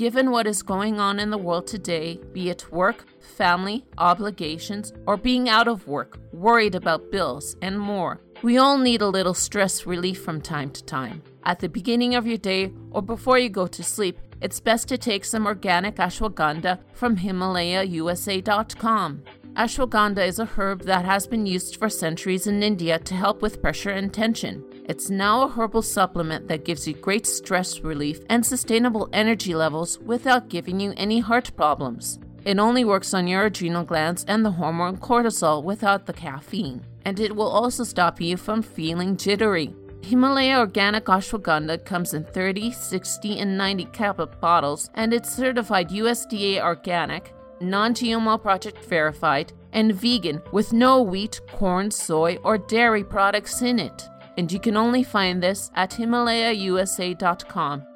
Given what is going on in the world today, be it work, family, obligations, or being out of work, worried about bills, and more, we all need a little stress relief from time to time. At the beginning of your day or before you go to sleep, it's best to take some organic ashwagandha from HimalayaUSA.com. Ashwagandha is a herb that has been used for centuries in India to help with pressure and tension. It's now a herbal supplement that gives you great stress relief and sustainable energy levels without giving you any heart problems. It only works on your adrenal glands and the hormone cortisol without the caffeine, and it will also stop you from feeling jittery. Himalaya Organic Ashwagandha comes in 30, 60, and 90 capsule bottles, and it's certified USDA organic, non GMO project verified, and vegan with no wheat, corn, soy, or dairy products in it. And you can only find this at HimalayaUSA.com.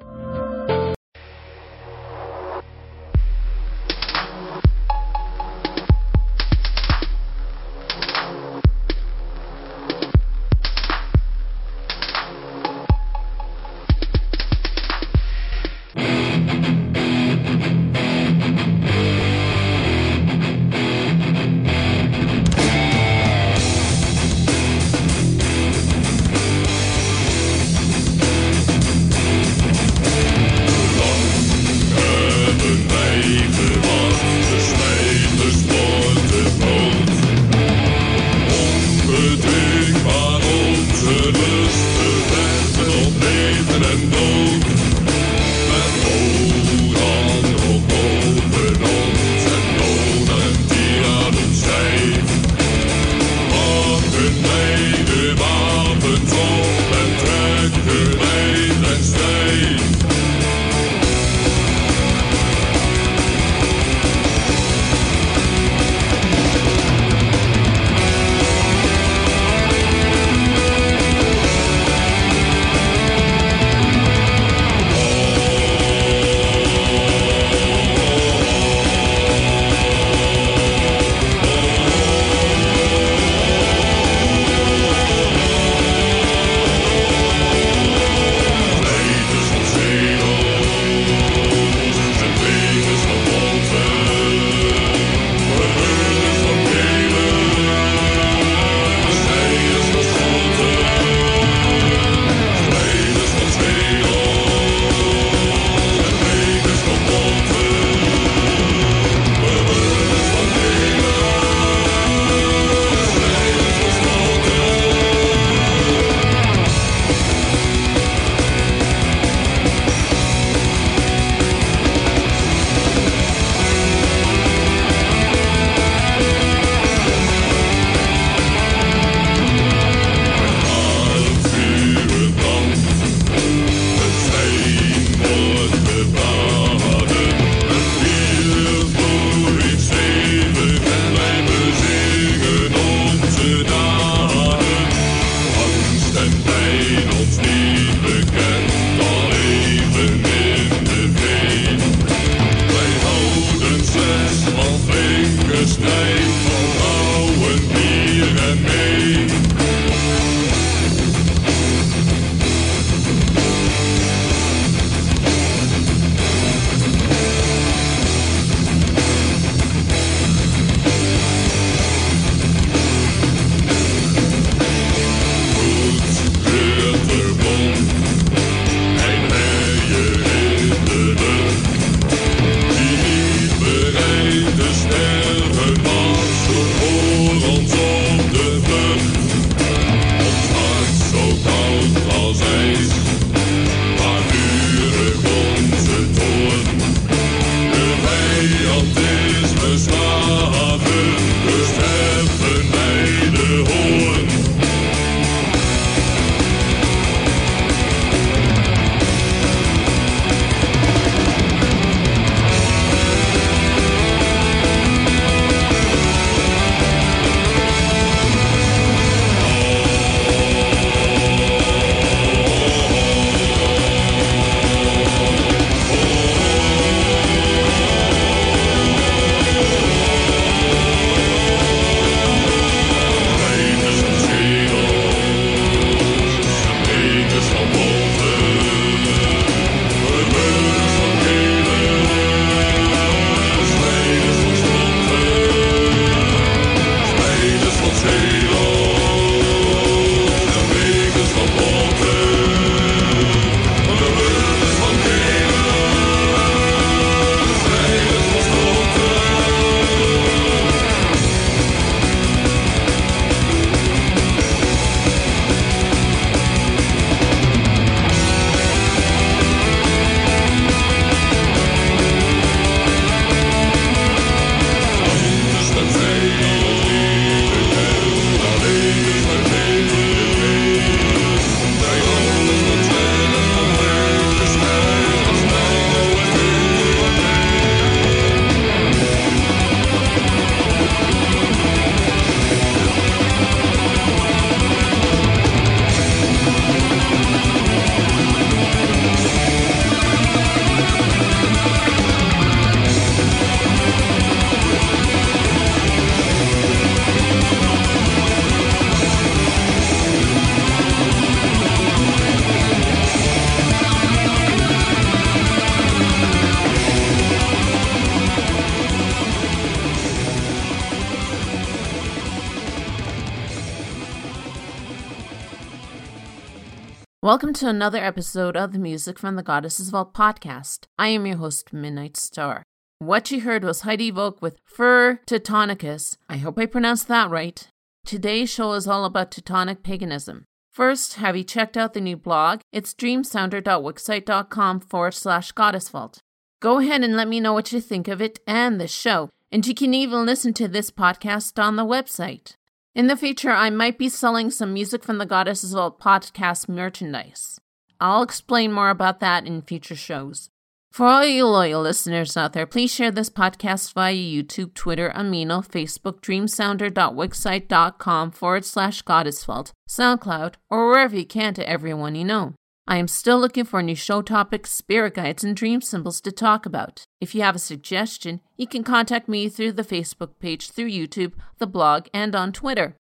Welcome to another episode of the Music from the Goddesses Vault podcast. I am your host, Midnight Star. What you heard was Heidevolk with Fur Teutonicus. I hope I pronounced that right. Today's show is all about Teutonic paganism. First, have you checked out the new blog? It's dreamsounder.wixsite.com forward slash goddessvault. Go ahead and let me know what you think of it and the show, and you can even listen to this podcast on the website. In the future, I might be selling some Music from the Goddesses Vault podcast merchandise. I'll explain more about that in future shows. For all you loyal listeners out there, please share this podcast via YouTube, Twitter, Amino, Facebook, dreamsounder.wixsite.com forward slash goddessvault, SoundCloud, or wherever you can to everyone you know. I am still looking for new show topics, spirit guides, and dream symbols to talk about. If you have a suggestion, you can contact me through the Facebook page, through YouTube, the blog, and on Twitter.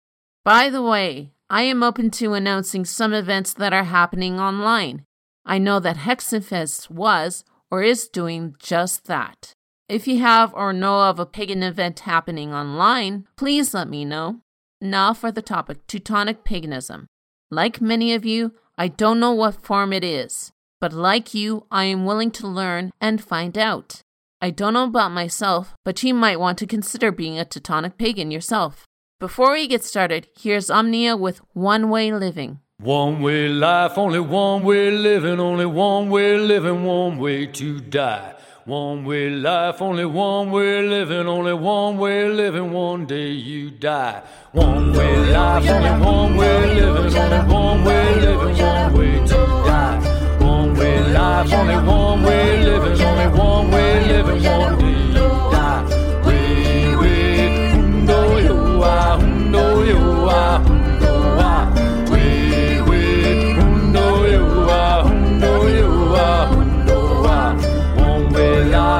By the way, I am open to announcing some events that are happening online. I know that Hexenfest was or is doing just that. If you have or know of a pagan event happening online, please let me know. Now for the topic Teutonic paganism. Like many of you, I don't know what form it is, but like you, I am willing to learn and find out. I don't know about myself, but you might want to consider being a Teutonic pagan yourself. Before we get started, here's Omnia with One Way Living. One way life, only one way living, only one way living, one way to die. One way life, only one way living, only one way living, one day you die. One way life, only one way living, only one way living, one way to die. One way life, only one way living, only one way living, one day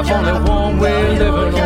life, only one way only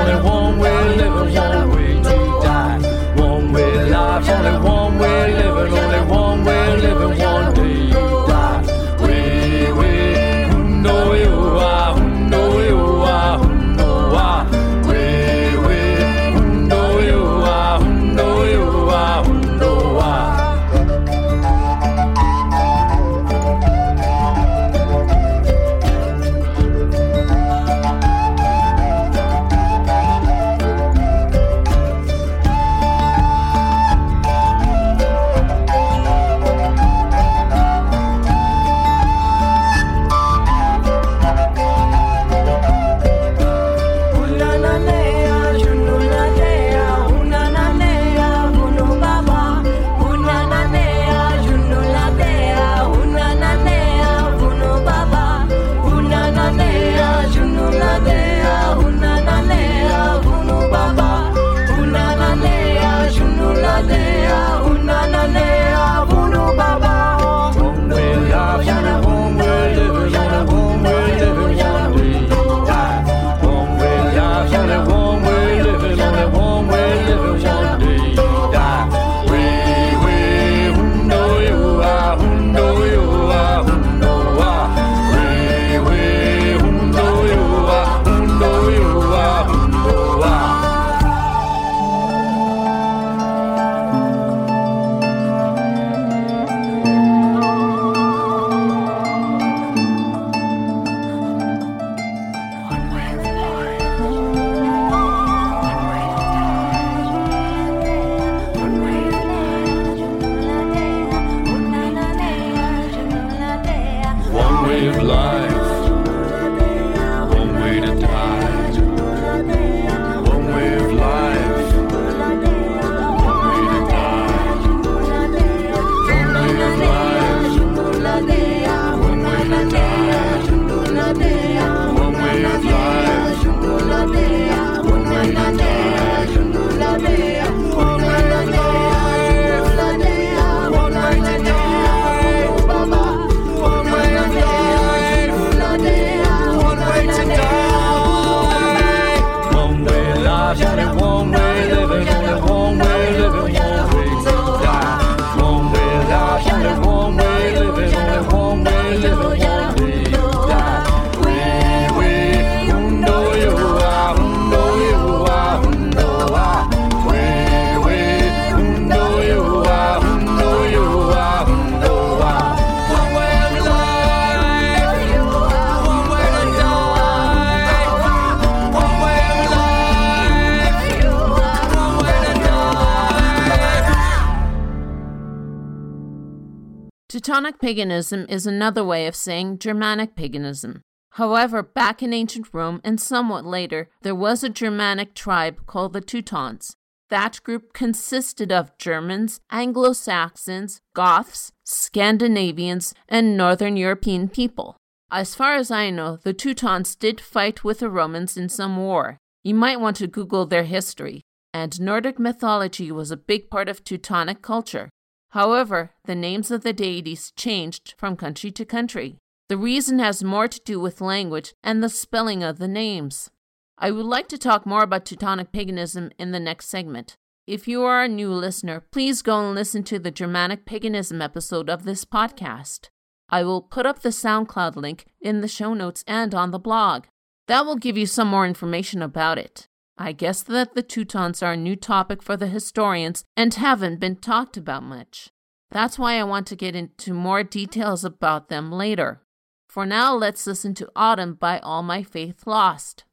Paganism is another way of saying Germanic paganism. However, back in ancient Rome and somewhat later, there was a Germanic tribe called the Teutons. That group consisted of Germans, Anglo Saxons, Goths, Scandinavians, and Northern European people. As far as I know, the Teutons did fight with the Romans in some war. You might want to Google their history. And Nordic mythology was a big part of Teutonic culture. However, the names of the deities changed from country to country. The reason has more to do with language and the spelling of the names. I would like to talk more about Teutonic paganism in the next segment. If you are a new listener, please go and listen to the Germanic paganism episode of this podcast. I will put up the SoundCloud link in the show notes and on the blog. That will give you some more information about it. I guess that the Teutons are a new topic for the historians and haven't been talked about much. That's why I want to get into more details about them later. For now, let's listen to Autumn by All My Faith Lost.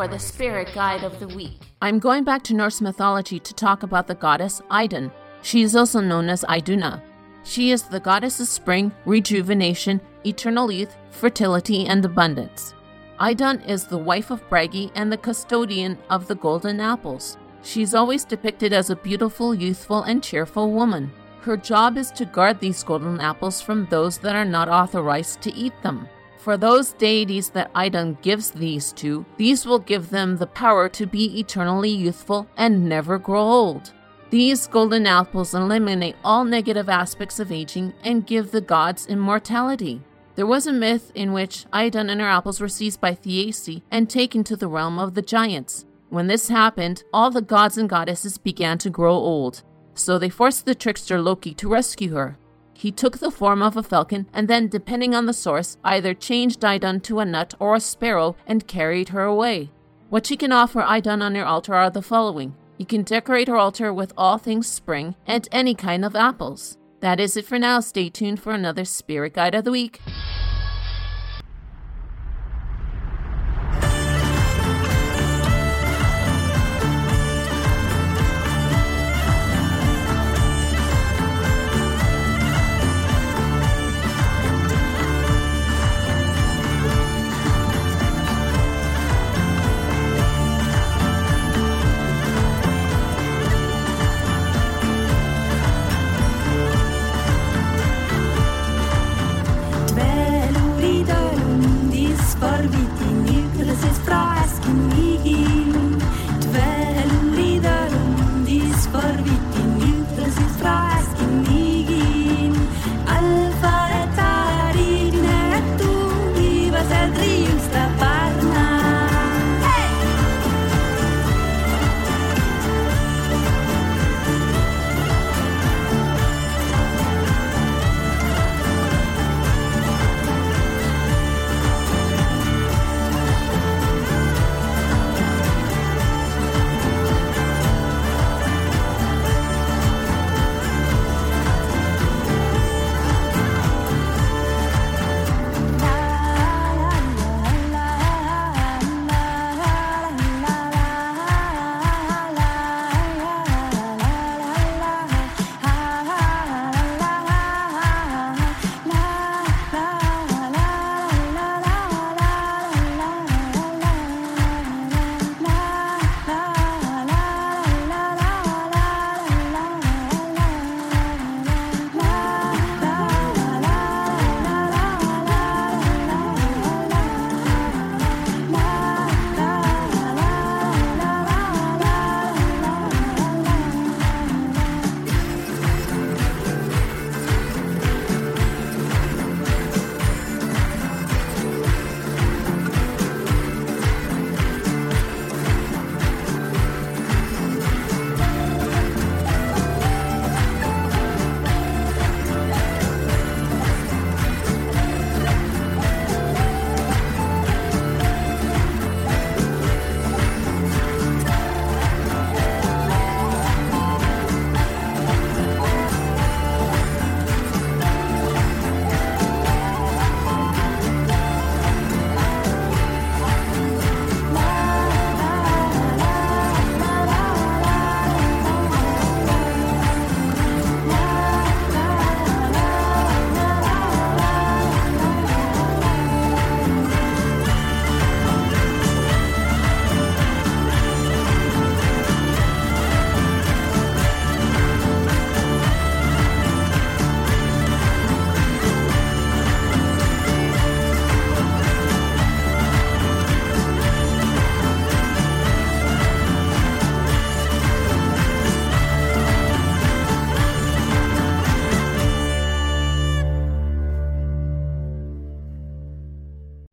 For the spirit guide of the week. I'm going back to Norse mythology to talk about the goddess Idun. She is also known as Iduna. She is the goddess of spring, rejuvenation, eternal youth, fertility, and abundance. Idun is the wife of Bragi and the custodian of the golden apples. She's always depicted as a beautiful, youthful, and cheerful woman. Her job is to guard these golden apples from those that are not authorized to eat them. For those deities that Idun gives these to, these will give them the power to be eternally youthful and never grow old. These golden apples eliminate all negative aspects of aging and give the gods immortality. There was a myth in which Idun and her apples were seized by Thiazi and taken to the realm of the giants. When this happened, all the gods and goddesses began to grow old, so they forced the trickster Loki to rescue her. He took the form of a falcon and then, depending on the source, either changed Idun to a nut or a sparrow and carried her away. What you can offer Idun on your altar are the following. You can decorate her altar with all things spring and any kind of apples. That is it for now. Stay tuned for another Spirit Guide of the Week.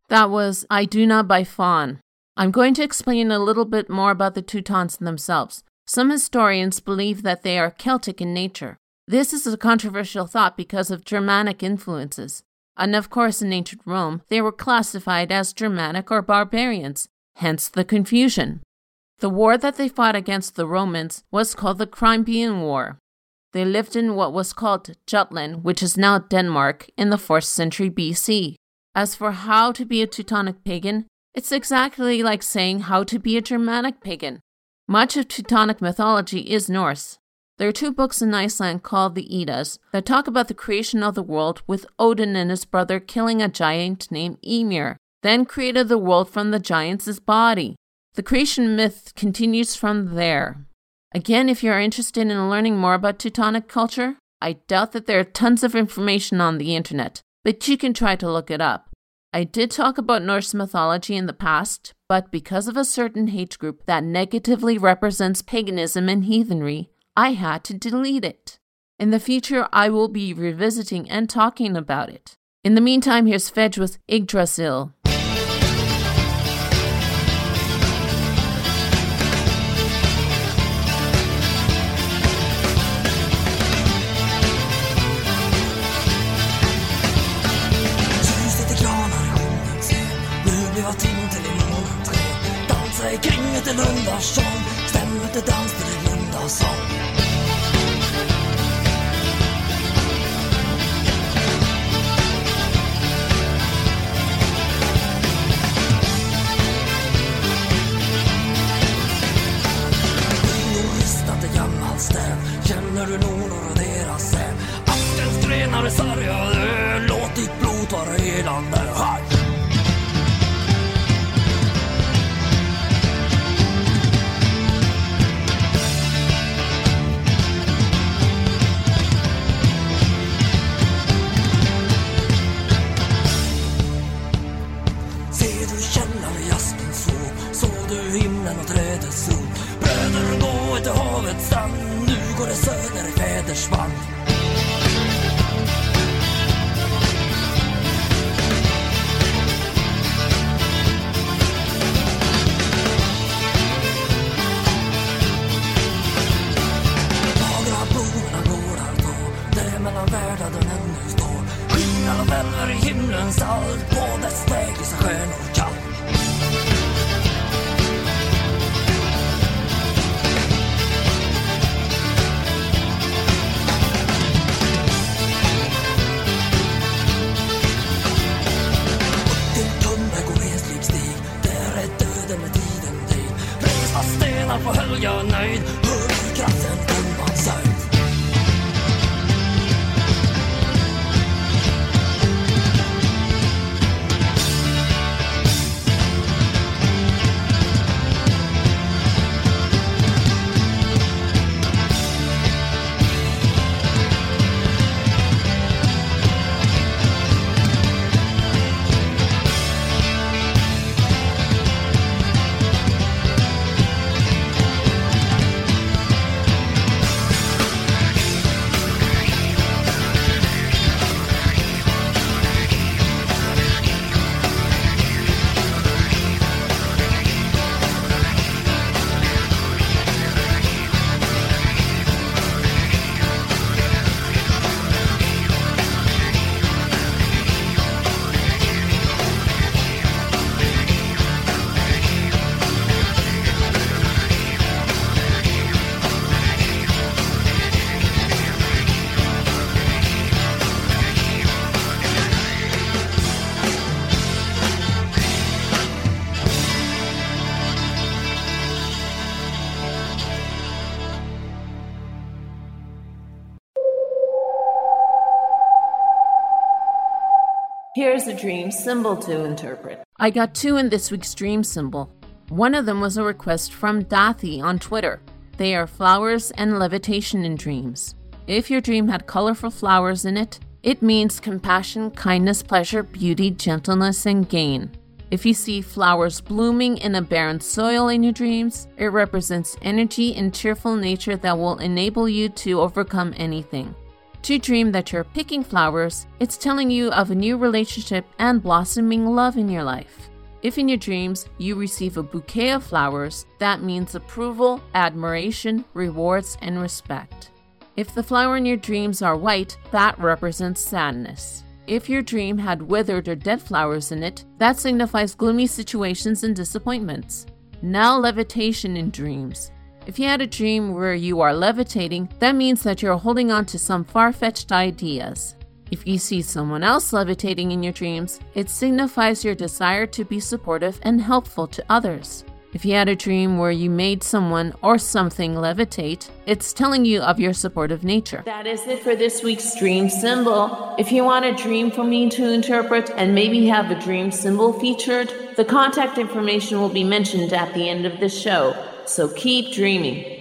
That was Iduna by Faun. I'm going to explain a little bit more about the Teutons themselves. Some historians believe that they are Celtic in nature. This is a controversial thought because of Germanic influences. And of course, in ancient Rome, they were classified as Germanic or barbarians, hence the confusion. The war that they fought against the Romans was called the Crimean War. They lived in what was called Jutland, which is now Denmark, in the 4th century BC. As for how to be a Teutonic pagan, It's exactly like saying how to be a Germanic pagan. Much of Teutonic mythology is Norse. There are two books in Iceland called the Eddas that talk about the creation of the world, with Odin and his brother killing a giant named Ymir, then created the world from the giant's body. The creation myth continues from there. Again, if you are interested in learning more about Teutonic culture, I doubt that there are tons of information on the internet, but you can try to look it up. I did talk about Norse mythology in the past, but because of a certain hate group that negatively represents paganism and heathenry, I had to delete it. In the future, I will be revisiting and talking about it. In the meantime, here's Fejd with Yggdrasil. Sten Rundarsson, stämmer till dans till en Rundarsson Here's a dream symbol to interpret. I got two in this week's dream symbol. One of them was a request from Dathi on Twitter. They are flowers and levitation in dreams. If your dream had colorful flowers in it, it means compassion, kindness, pleasure, beauty, gentleness, and gain. If you see flowers blooming in a barren soil in your dreams, it represents energy and cheerful nature that will enable you to overcome anything. To dream that you're picking flowers, it's telling you of a new relationship and blossoming love in your life. If in your dreams you receive a bouquet of flowers, that means approval, admiration, rewards, and respect. If the flower in your dreams are white, that represents sadness. If your dream had withered or dead flowers in it, that signifies gloomy situations and disappointments. Now, levitation in dreams. If you had a dream where you are levitating, that means that you're holding on to some far fetched ideas. If you see someone else levitating in your dreams, it signifies your desire to be supportive and helpful to others. If you had a dream where you made someone or something levitate, it's telling you of your supportive nature. That is it for this week's dream symbol. If you want a dream for me to interpret and maybe have a dream symbol featured, the contact information will be mentioned at the end of the show. So keep dreaming.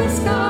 the sky.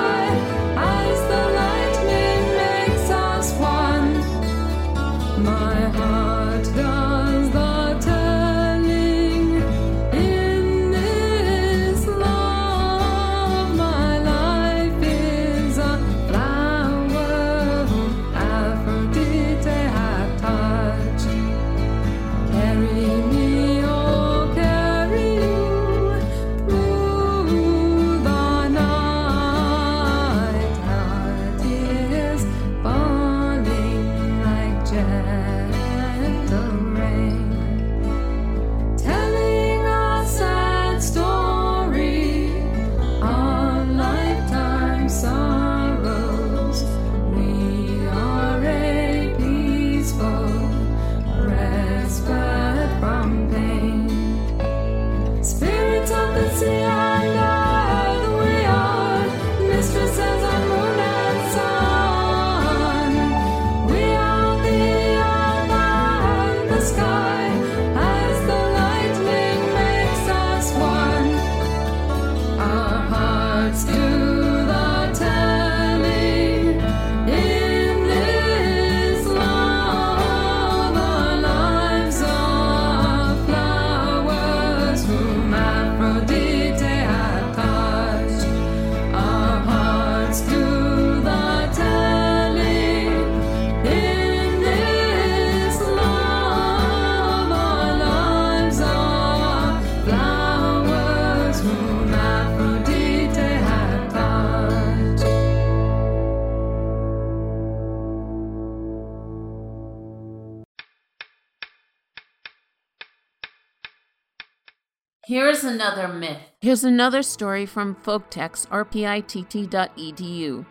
Here's another myth. Here's another story from Folktext, rpitt.edu.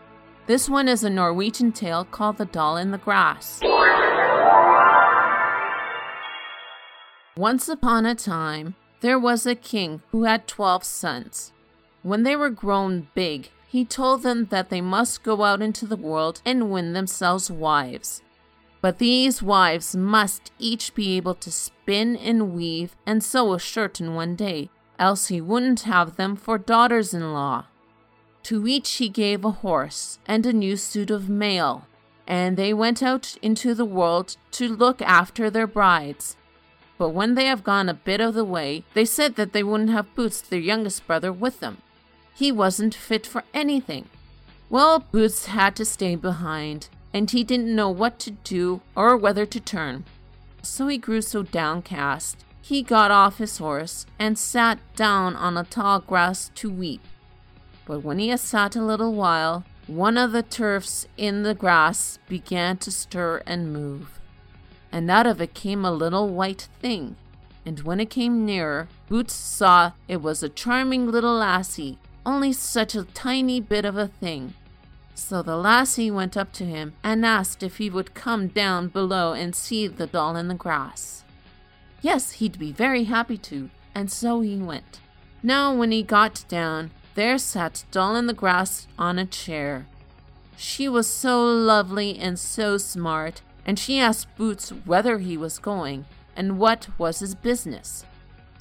This one is a Norwegian tale called The Doll in the Grass. Once upon a time, there was a king who had 12 sons. When they were grown big, he told them that they must go out into the world and win themselves wives. But these wives must each be able to spin and weave and sew a shirt in one day, else he wouldn't have them for daughters in law. To each he gave a horse and a new suit of mail, and they went out into the world to look after their brides. But when they have gone a bit of the way, they said that they wouldn't have Boots, their youngest brother, with them. He wasn't fit for anything. Well, Boots had to stay behind, and he didn't know what to do or whether to turn. So he grew so downcast, he got off his horse and sat down on a tall grass to weep. But when he had sat a little while, one of the turfs in the grass began to stir and move. And out of it came a little white thing. And when it came nearer, Boots saw it was a charming little lassie, only such a tiny bit of a thing. So the lassie went up to him and asked if he would come down below and see the doll in the grass. Yes, he'd be very happy to, and so he went. Now, when he got down, there sat Doll in the grass on a chair. She was so lovely and so smart, and she asked Boots whether he was going and what was his business.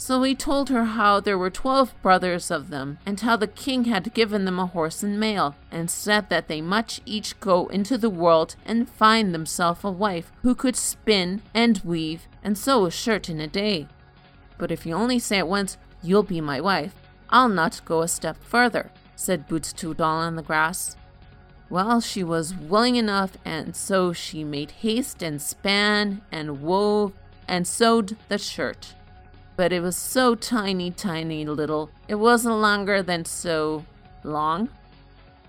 So he told her how there were twelve brothers of them, and how the king had given them a horse and mail, and said that they must each go into the world and find themselves a wife who could spin and weave and sew a shirt in a day. But if you only say at once, You'll be my wife, I'll not go a step further, said Boots to Doll on the grass. Well, she was willing enough, and so she made haste and span and wove and sewed the shirt but it was so tiny, tiny little, it wasn't longer than so long.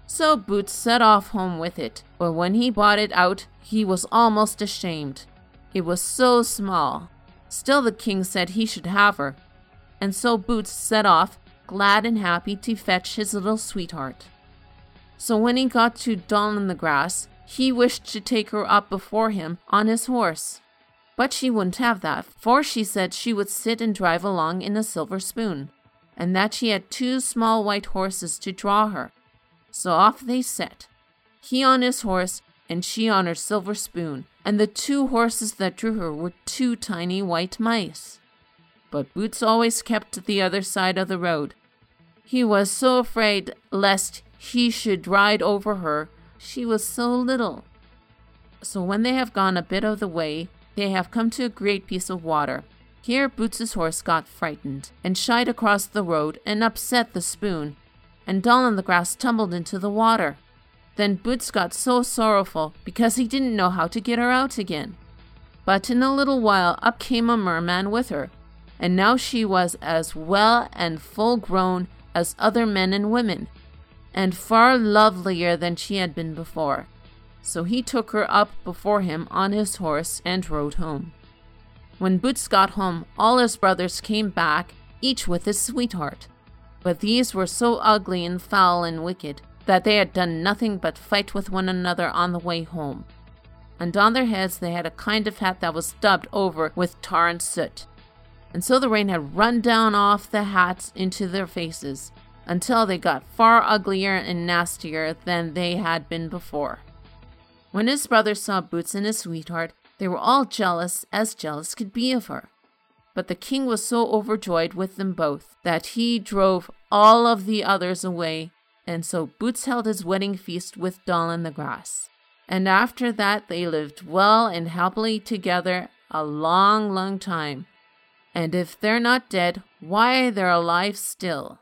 So Boots set off home with it, but when he brought it out, he was almost ashamed. It was so small. Still, the king said he should have her, and so Boots set off, glad and happy to fetch his little sweetheart. So when he got to Doll in the Grass, he wished to take her up before him on his horse. But she wouldn't have that, for she said she would sit and drive along in a silver spoon, and that she had two small white horses to draw her. So off they set, he on his horse, and she on her silver spoon, and the two horses that drew her were two tiny white mice. But Boots always kept to the other side of the road. He was so afraid lest he should ride over her, she was so little. So when they have gone a bit of the way, they have come to a great piece of water. Here Boots's horse got frightened and shied across the road and upset the spoon, and Doll in the Grass tumbled into the water. Then Boots got so sorrowful because he didn't know how to get her out again. But in a little while up came a merman with her, and now she was as well and full grown as other men and women, and far lovelier than she had been before. So he took her up before him on his horse and rode home. When Boots got home, all his brothers came back, each with his sweetheart. But these were so ugly and foul and wicked that they had done nothing but fight with one another on the way home. And on their heads they had a kind of hat that was daubed over with tar and soot. And so the rain had run down off the hats into their faces, until they got far uglier and nastier than they had been before. When his brothers saw Boots and his sweetheart, they were all jealous as jealous could be of her. But the king was so overjoyed with them both that he drove all of the others away, and so Boots held his wedding feast with Doll in the Grass. And after that they lived well and happily together a long, long time. And if they're not dead, why, they're alive still.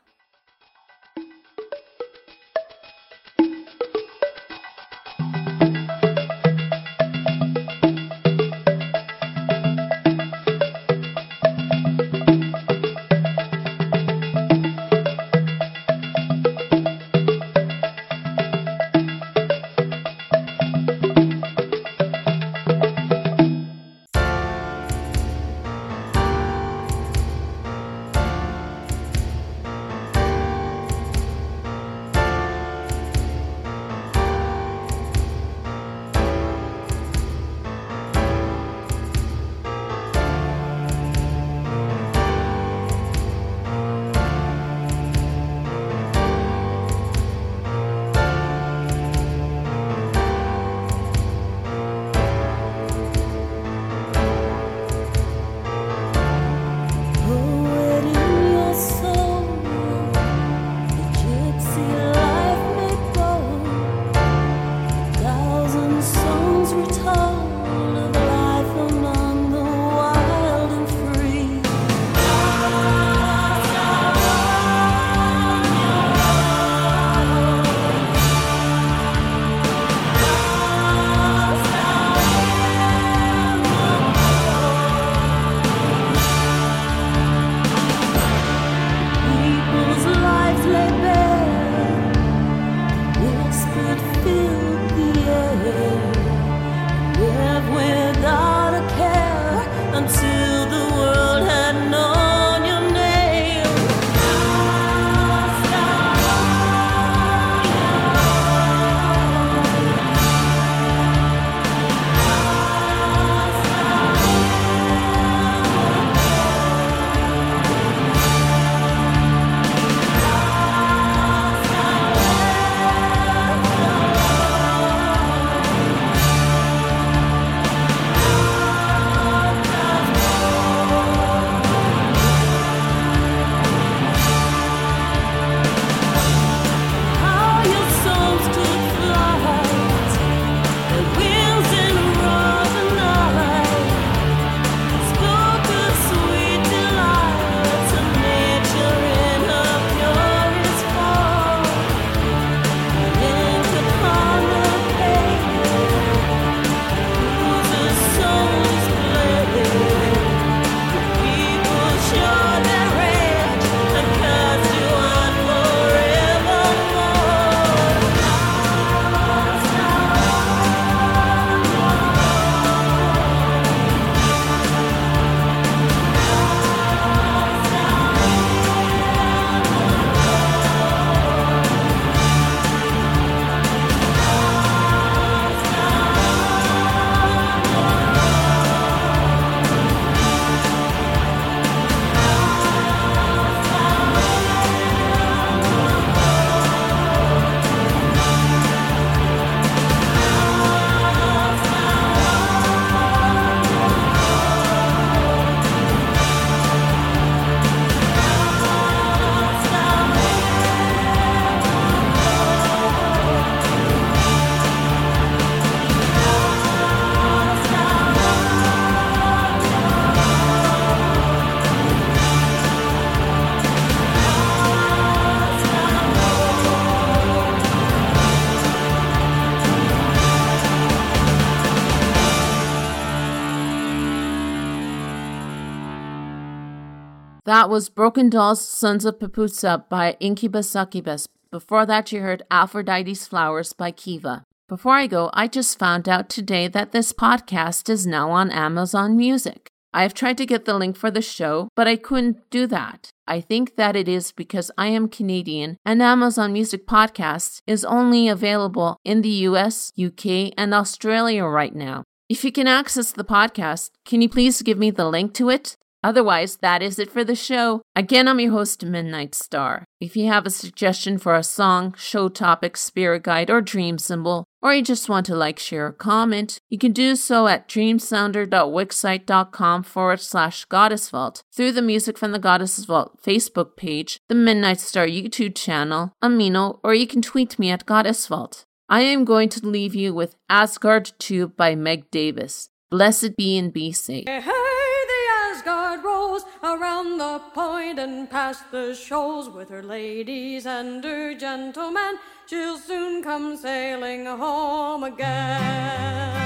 Was Broken Dolls, Sons of Papusza by Inkubus Sukkubus. Before that, you heard Aphrodite's Flowers by Kiva. Before I go, I just found out today that this podcast is now on Amazon Music. I've tried to get the link for the show, but I couldn't do that. I think that it is because I am Canadian and Amazon Music Podcasts is only available in the US, UK, and Australia right now. If you can access the podcast, can you please give me the link to it? Otherwise, that is it for the show. Again, I'm your host, Midnight Star. If you have a suggestion for a song, show topic, spirit guide, or dream symbol, or you just want to like, share, or comment, you can do so at dreamsounder.wixsite.com forward slash Goddess Vault, through the Music from the Goddess Vault Facebook page, the Midnight Star YouTube channel, Amino, or you can tweet me at Goddess Vault. I am going to leave you with Asgard II by Meg Davis. Blessed be and be safe. The rolls around the point and past the shoals with her ladies and her gentlemen. She'll soon come sailing home again.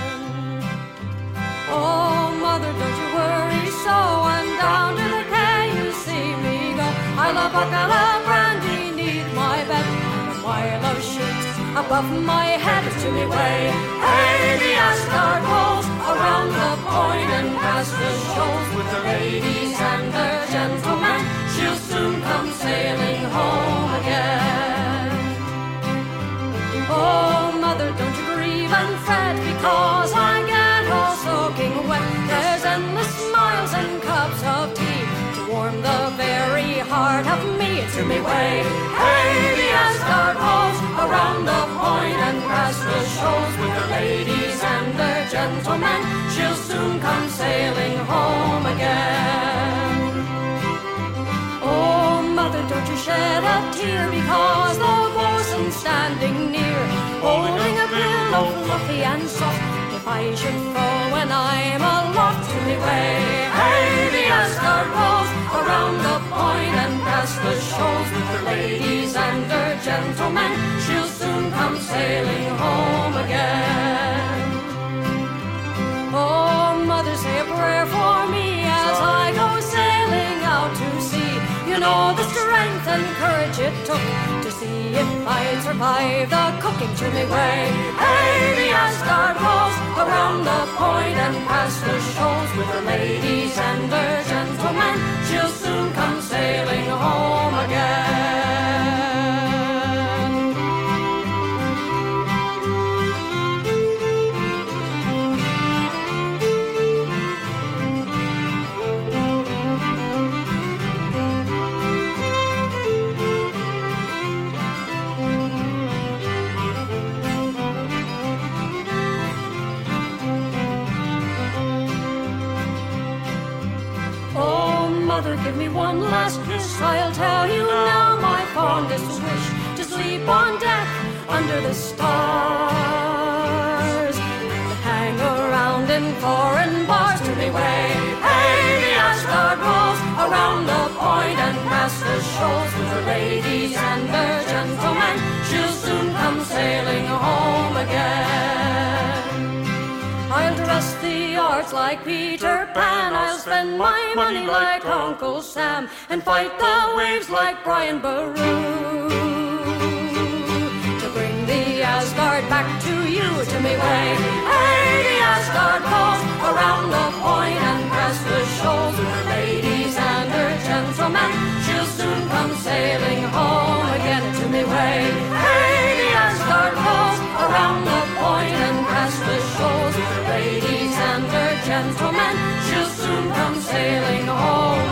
Oh, mother, don't you worry so. And down to the quay you see me go. I love bacala brandy neath my bed. And while of sheets above my head to me way. Hey, the Asgard rolls around the point and past the shoals with the ladies and the gentlemen. She'll soon come sailing home again. Oh, mother, don't you grieve and fret because I get all soaking wet. There's endless smiles and cups of tea to warm the very heart of me. To me way, hey, If I when I'm aloft to me way, hey, the Asgard rolls around the point and past the shoals with her ladies and her gentlemen. She'll soon come sailing home again. Oh, mother, say a prayer for me as I go sailing out to sea. You know the strength and courage it took to see if I'd survive the cooking me way. Hey, the Asgard rolls around the point and past the shoals with her ladies and her gentlemen. She'll soon come sailing home again. Give me one last kiss. I'll tell you now my fondest wish to sleep on deck under the stars and hang around in foreign bars to me way. Hey, the Asgard rolls around the point and past the shoals like Peter Pan. I'll spend my money like Uncle Sam and fight the waves like Brian Boru. To bring the Asgard back to you, to me way. Hey, the Asgard rolls around the point and past the shoals her ladies and her gentlemen. She'll soon come sailing home again to me way. Hey, the Asgard rolls around the point and past the shoals with her ladies gentlemen. She'll soon come sailing home